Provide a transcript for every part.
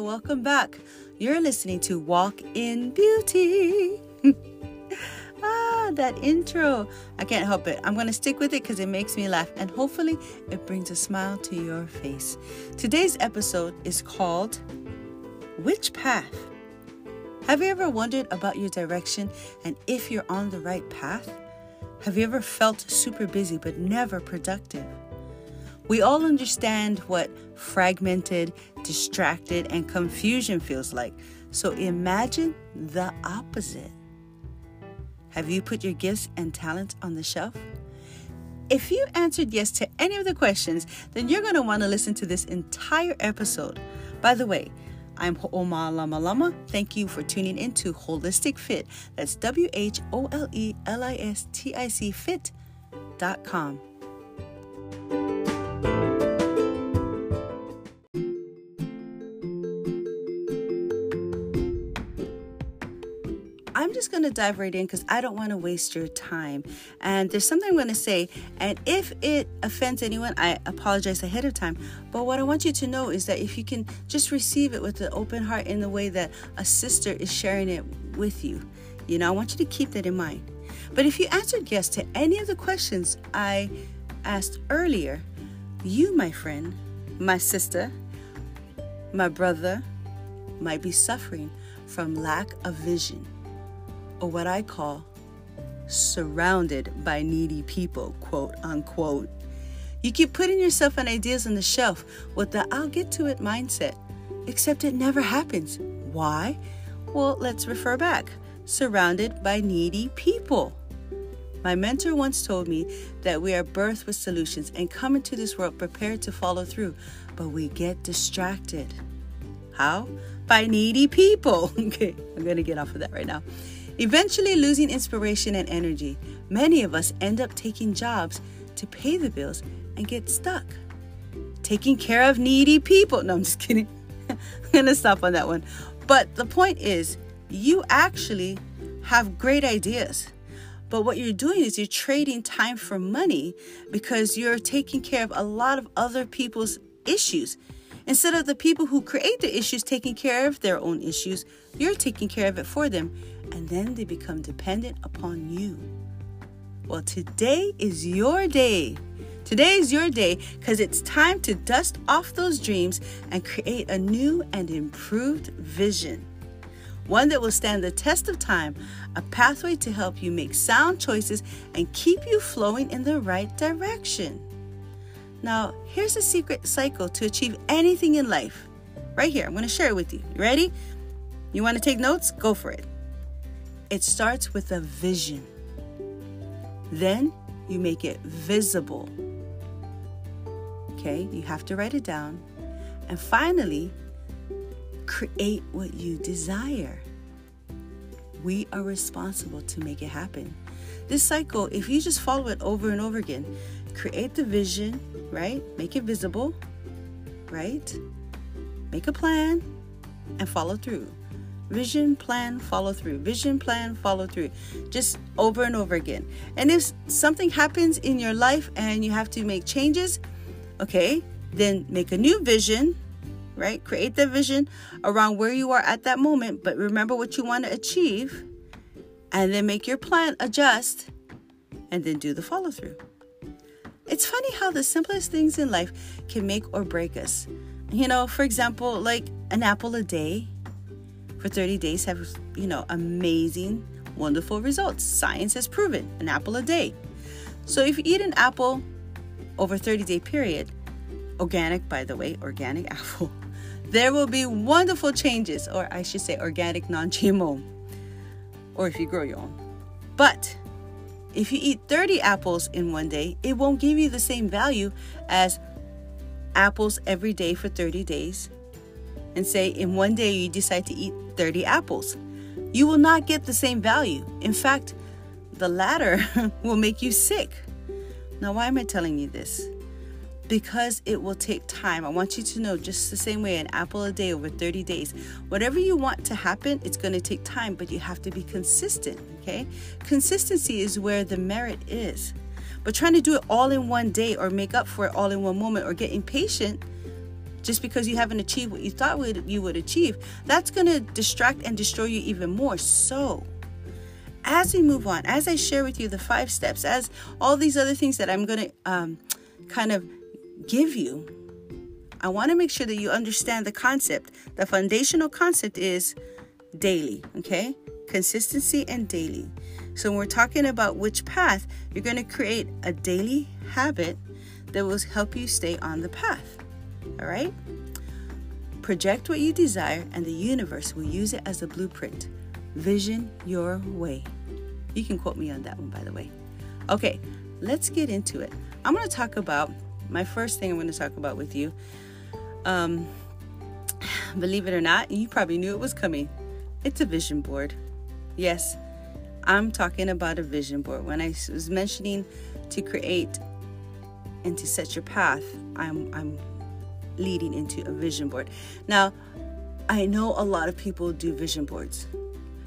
welcome back. You're listening to Walk in Beauty. ah, that intro. I can't help it. I'm going to stick with it because it makes me laugh and hopefully it brings a smile to your face. Today's episode is called Which Path? Have you ever wondered about your direction and if you're on the right path? Have you ever felt super busy but never productive? We all understand what fragmented, distracted, and confusion feels like. So imagine the opposite. Have you put your gifts and talents on the shelf? If you answered yes to any of the questions, then you're going to want to listen to this entire episode. By the way, I'm Ho'oma Lama Lama. Thank you for tuning in to Holistic Fit. That's W H O L E L I S T I C Fit.com. just going to dive right in because I don't want to waste your time. And there's something I'm going to say. And if it offends anyone, I apologize ahead of time. But what I want you to know is that if you can just receive it with an open heart in the way that a sister is sharing it with you, you know, I want you to keep that in mind. But if you answered yes to any of the questions I asked earlier, you, my friend, my sister, my brother, might be suffering from lack of vision or what I call surrounded by needy people, quote unquote. You keep putting yourself and ideas on the shelf with the I'll get to it mindset, except it never happens. Why? Well, let's refer back. Surrounded by needy people. My mentor once told me that we are birthed with solutions and come into this world prepared to follow through, but we get distracted. How? By needy people. Okay, I'm going to get off of that right now. Eventually, losing inspiration and energy, many of us end up taking jobs to pay the bills and get stuck. Taking care of needy people. No, I'm just kidding. I'm going to stop on that one. But the point is, you actually have great ideas. But what you're doing is you're trading time for money because you're taking care of a lot of other people's issues. Instead of the people who create the issues taking care of their own issues, you're taking care of it for them, and then they become dependent upon you. Well, today is your day. Today is your day because it's time to dust off those dreams and create a new and improved vision. One that will stand the test of time, a pathway to help you make sound choices and keep you flowing in the right direction. Now, here's a secret cycle to achieve anything in life. Right here, I'm going to share it with you. You ready? You want to take notes? Go for it. It starts with a vision. Then you make it visible. Okay, you have to write it down. And finally, create what you desire. We are responsible to make it happen. This cycle, if you just follow it over and over again, create the vision, right? Make it visible, right? Make a plan and follow through. Vision, plan, follow through. Vision, plan, follow through. Just over and over again. And if something happens in your life and you have to make changes, okay, then make a new vision, right? Create the vision around where you are at that moment, but remember what you want to achieve. And then make your plan adjust and then do the follow through. It's funny how the simplest things in life can make or break us. You know, for example, like an apple a day for 30 days have, you know, amazing, wonderful results. Science has proven an apple a day. So if you eat an apple over 30 day period, organic by the way, organic apple, there will be wonderful changes, or I should say organic non-GMO, or if you grow your own. But if you eat 30 apples in one day, it won't give you the same value as apples every day for 30 days. And say in one day you decide to eat 30 apples. You will not get the same value. In fact, the latter will make you sick. Now, why am I telling you this? because it will take time. I want you to know just the same way an apple a day over 30 days. Whatever you want to happen, it's going to take time, but you have to be consistent, okay? Consistency is where the merit is. But trying to do it all in one day or make up for it all in one moment or get impatient, just because you haven't achieved what you thought you would achieve, that's going to distract and destroy you even more. So, as we move on, as I share with you the five steps, as all these other things that I'm going to um, kind of give you, I want to make sure that you understand the concept. The foundational concept is daily, okay? Consistency and daily. So, when we're talking about which path, you're going to create a daily habit that will help you stay on the path. All right? Project what you desire, and the universe will use it as a blueprint. Vision your way. You can quote me on that one, by the way. Okay, let's get into it. I'm going to talk about my first thing I'm going to talk about with you. Um, believe it or not, you probably knew it was coming. It's a vision board. Yes, I'm talking about a vision board. When I was mentioning to create and to set your path, I'm, I'm leading into a vision board. Now, I know a lot of people do vision boards,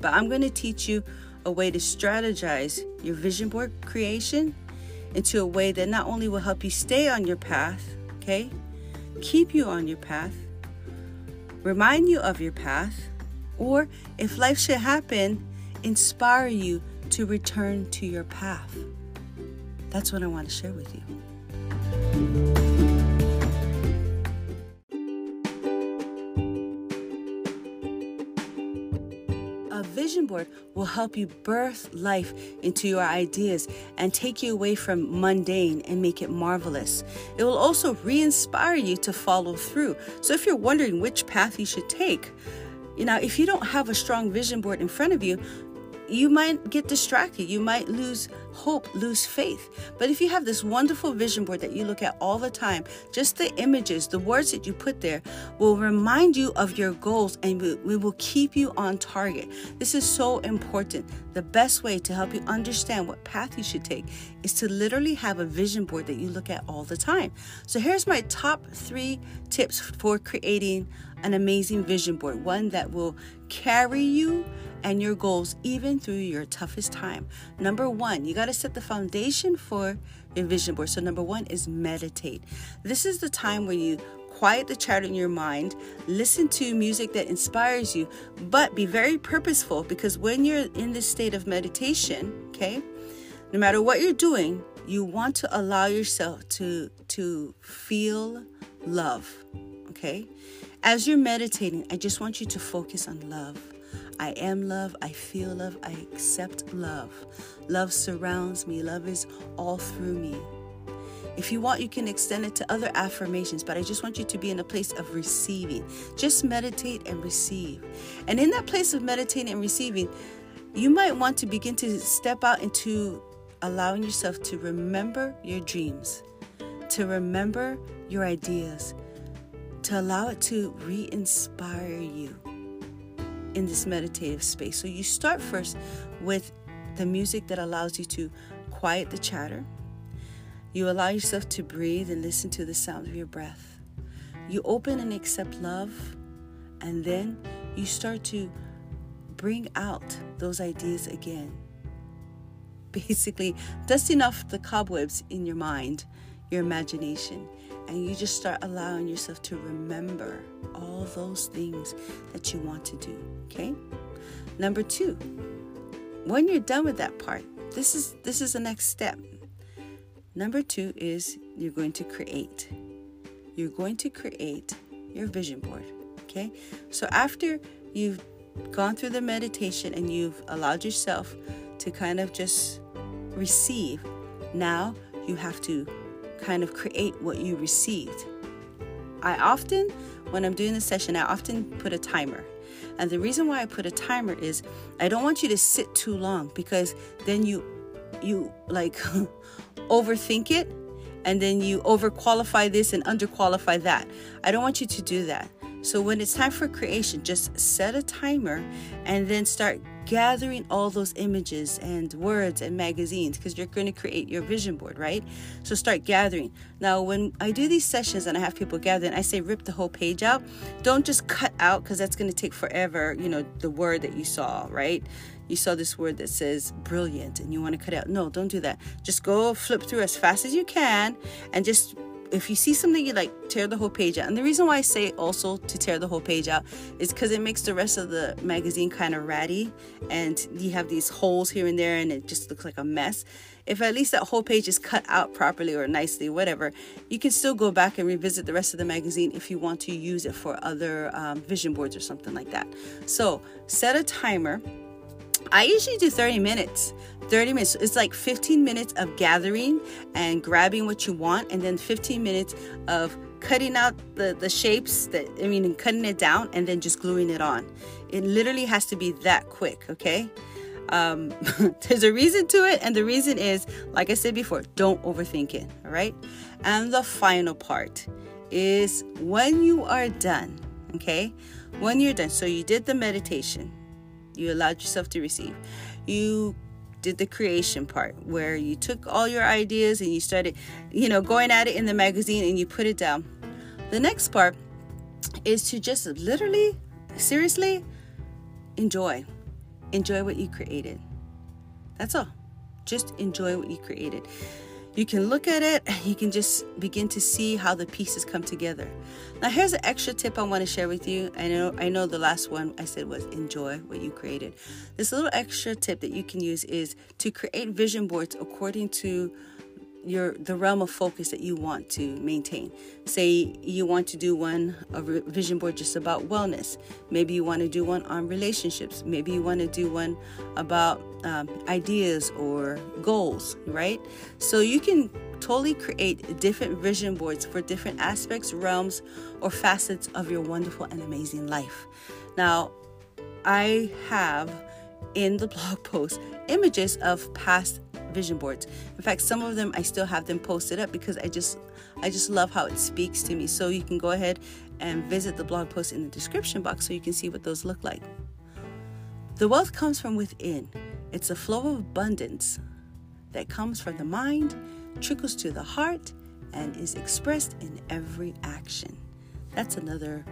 but I'm going to teach you a way to strategize your vision board creation into a way that not only will help you stay on your path, okay, keep you on your path, remind you of your path, or if life should happen, inspire you to return to your path. That's what I want to share with you. A vision board will help you birth life into your ideas and take you away from mundane and make it marvelous. It will also re inspire you to follow through. So, if you're wondering which path you should take, you know, if you don't have a strong vision board in front of you, you might get distracted. You might lose hope, lose faith. But if you have this wonderful vision board that you look at all the time, just the images, the words that you put there will remind you of your goals and we will keep you on target. This is so important. The best way to help you understand what path you should take is to literally have a vision board that you look at all the time. So here's my top three tips for creating an amazing vision board, one that will carry you and your goals even through your toughest time. Number one, you got to set the foundation for your vision board. So, number one is meditate. This is the time where you quiet the chatter in your mind, listen to music that inspires you, but be very purposeful because when you're in this state of meditation, okay, no matter what you're doing, you want to allow yourself to to feel love, okay? As you're meditating, I just want you to focus on love. I am love. I feel love. I accept love. Love surrounds me. Love is all through me. If you want, you can extend it to other affirmations, but I just want you to be in a place of receiving. Just meditate and receive. And in that place of meditating and receiving, you might want to begin to step out into allowing yourself to remember your dreams, to remember your ideas, to allow it to re inspire you in this meditative space. So you start first with the music that allows you to quiet the chatter. You allow yourself to breathe and listen to the sound of your breath. You open and accept love, and then you start to bring out those ideas again. Basically, dusting off the cobwebs in your mind, your imagination, and you just start allowing yourself to remember all those things that you want to do, okay? Number 2. When you're done with that part, this is this is the next step. Number 2 is you're going to create. You're going to create your vision board, okay? So after you've gone through the meditation and you've allowed yourself to kind of just receive, now you have to kind of create what you received. I often, when I'm doing the session, I often put a timer. And the reason why I put a timer is I don't want you to sit too long because then you you like overthink it and then you overqualify this and underqualify that. I don't want you to do that. So when it's time for creation, just set a timer and then start gathering all those images and words and magazines because you're going to create your vision board, right? So start gathering. Now, when I do these sessions and I have people gather, I say rip the whole page out. Don't just cut out because that's going to take forever, you know, the word that you saw, right? You saw this word that says brilliant and you want to cut out. No, don't do that. Just go flip through as fast as you can and just if you see something you like, tear the whole page out. And the reason why I say also to tear the whole page out is because it makes the rest of the magazine kind of ratty and you have these holes here and there and it just looks like a mess. If at least that whole page is cut out properly or nicely, whatever, you can still go back and revisit the rest of the magazine if you want to use it for other um, vision boards or something like that. So set a timer. I usually do 30 minutes. 30 minutes. It's like 15 minutes of gathering and grabbing what you want, and then 15 minutes of cutting out the, the shapes that I mean, cutting it down and then just gluing it on. It literally has to be that quick, okay? Um, there's a reason to it, and the reason is, like I said before, don't overthink it, all right? And the final part is when you are done, okay? When you're done, so you did the meditation, you allowed yourself to receive, you did the creation part where you took all your ideas and you started, you know, going at it in the magazine and you put it down. The next part is to just literally, seriously, enjoy. Enjoy what you created. That's all. Just enjoy what you created. You can look at it, and you can just begin to see how the pieces come together. Now here's an extra tip I want to share with you. I know I know the last one I said was enjoy what you created. This little extra tip that you can use is to create vision boards according to your the realm of focus that you want to maintain. Say you want to do one a vision board just about wellness. Maybe you want to do one on relationships. Maybe you want to do one about um, ideas or goals, right? So you can totally create different vision boards for different aspects, realms, or facets of your wonderful and amazing life. Now, I have in the blog post images of past vision boards. In fact, some of them I still have them posted up because I just I just love how it speaks to me. So you can go ahead and visit the blog post in the description box so you can see what those look like. The wealth comes from within. It's a flow of abundance that comes from the mind, trickles to the heart, and is expressed in every action. That's another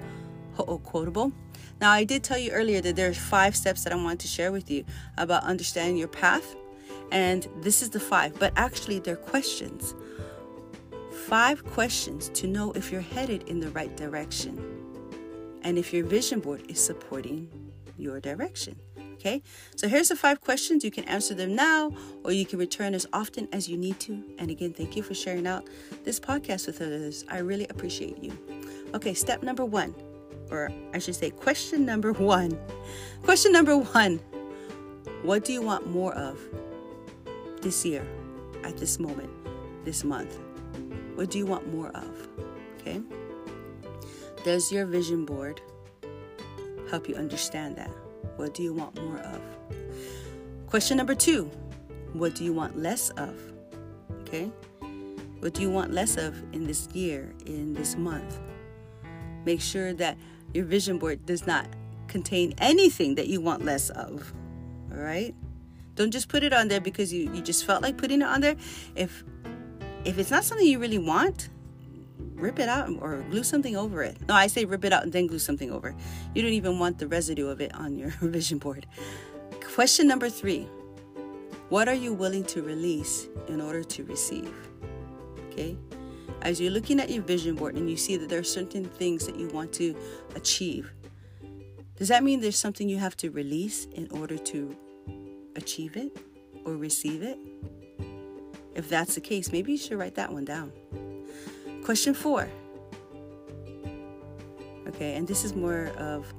quotable. Now, I did tell you earlier that there are five steps that I want to share with you about understanding your path and this is the five, but actually, they're questions. Five questions to know if you're headed in the right direction and if your vision board is supporting your direction. Okay, so here's the five questions. You can answer them now or you can return as often as you need to. And again, thank you for sharing out this podcast with others. I really appreciate you. Okay, step number one, or I should say, question number one. Question number one What do you want more of? this year, at this moment, this month? What do you want more of? Okay? Does your vision board help you understand that? What do you want more of? Question number two What do you want less of? Okay? What do you want less of in this year, in this month? Make sure that your vision board does not contain anything that you want less of. All right? Don't just put it on there because you, you just felt like putting it on there. If if it's not something you really want, rip it out or glue something over it. No, I say rip it out and then glue something over. You don't even want the residue of it on your vision board. Question number three What are you willing to release in order to receive? Okay? As you're looking at your vision board and you see that there are certain things that you want to achieve, does that mean there's something you have to release in order to achieve it or receive it? If that's the case, maybe you should write that one down. Question four. Okay, and this is more of,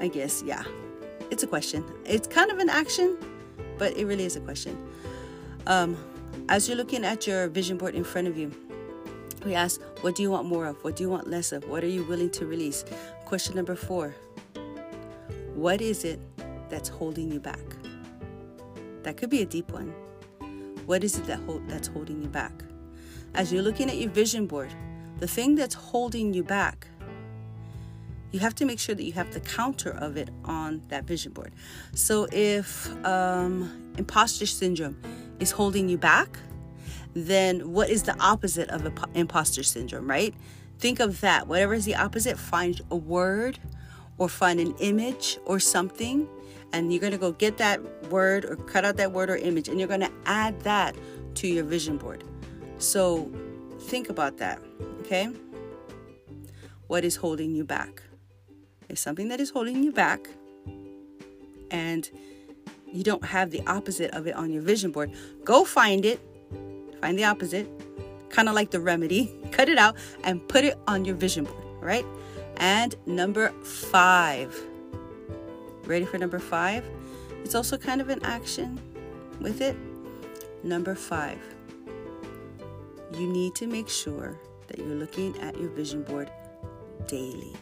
I guess, yeah, it's a question. It's kind of an action, but it really is a question. Um, as you're looking at your vision board in front of you, we ask, what do you want more of? What do you want less of? What are you willing to release? Question number four What is it that's holding you back? That could be a deep one. What is it that hold, that's holding you back? As you're looking at your vision board, the thing that's holding you back, you have to make sure that you have the counter of it on that vision board. So if um, imposter syndrome is holding you back, then what is the opposite of imposter syndrome, right? Think of that. Whatever is the opposite, find a word or find an image or something and you're going to go get that word or cut out that word or image and you're going to add that to your vision board. So think about that, okay? What is holding you back? There's something that is holding you back, and you don't have the opposite of it on your vision board. Go find it, find the opposite, kind of like the remedy, cut it out, and put it on your vision board, right? And number five. Ready for number five? It's also kind of an action with it. Number five, you need to make sure that you're looking at your vision board daily.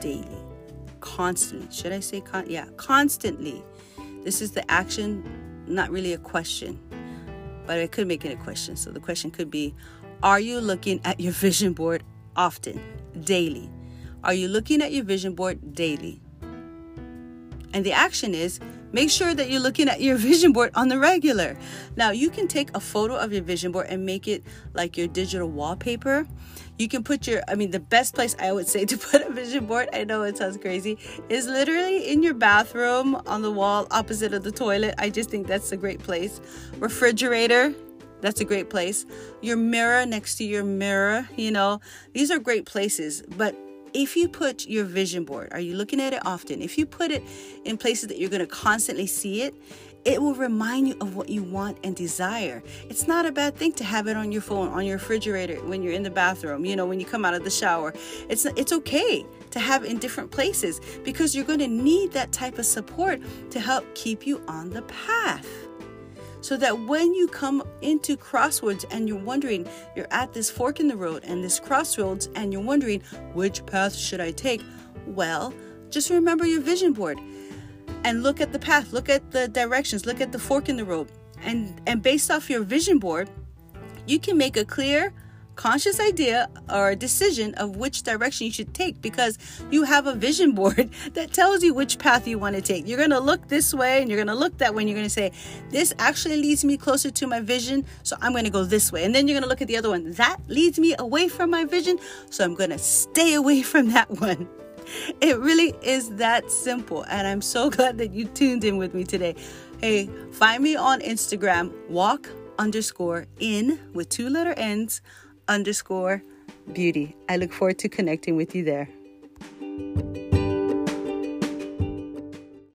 Daily. Constantly. Should I say con? Yeah, constantly. This is the action, not really a question, but I could make it a question. So the question could be Are you looking at your vision board often, daily? Are you looking at your vision board daily? And the action is make sure that you're looking at your vision board on the regular. Now, you can take a photo of your vision board and make it like your digital wallpaper. You can put your, I mean, the best place I would say to put a vision board, I know it sounds crazy, is literally in your bathroom on the wall opposite of the toilet. I just think that's a great place. Refrigerator, that's a great place. Your mirror next to your mirror, you know, these are great places. But if you put your vision board, are you looking at it often? If you put it in places that you're going to constantly see it, it will remind you of what you want and desire. It's not a bad thing to have it on your phone, on your refrigerator, when you're in the bathroom, you know, when you come out of the shower. It's it's okay to have in different places because you're going to need that type of support to help keep you on the path so that when you come into crossroads and you're wondering, you're at this fork in the road and this crossroads and you're wondering, which path should I take? Well, just remember your vision board and look at the path, look at the directions, look at the fork in the road. And, and based off your vision board, you can make a clear conscious idea or decision of which direction you should take because you have a vision board that tells you which path you want to take. You're going to look this way and you're going to look that way and you're going to say, This actually leads me closer to my vision, so I'm going to go this way. And then you're going to look at the other one. That leads me away from my vision, so I'm going to stay away from that one. It really is that simple. And I'm so glad that you tuned in with me today. Hey, find me on Instagram, walk underscore in with two letter ends underscore beauty. I look forward to connecting with you there.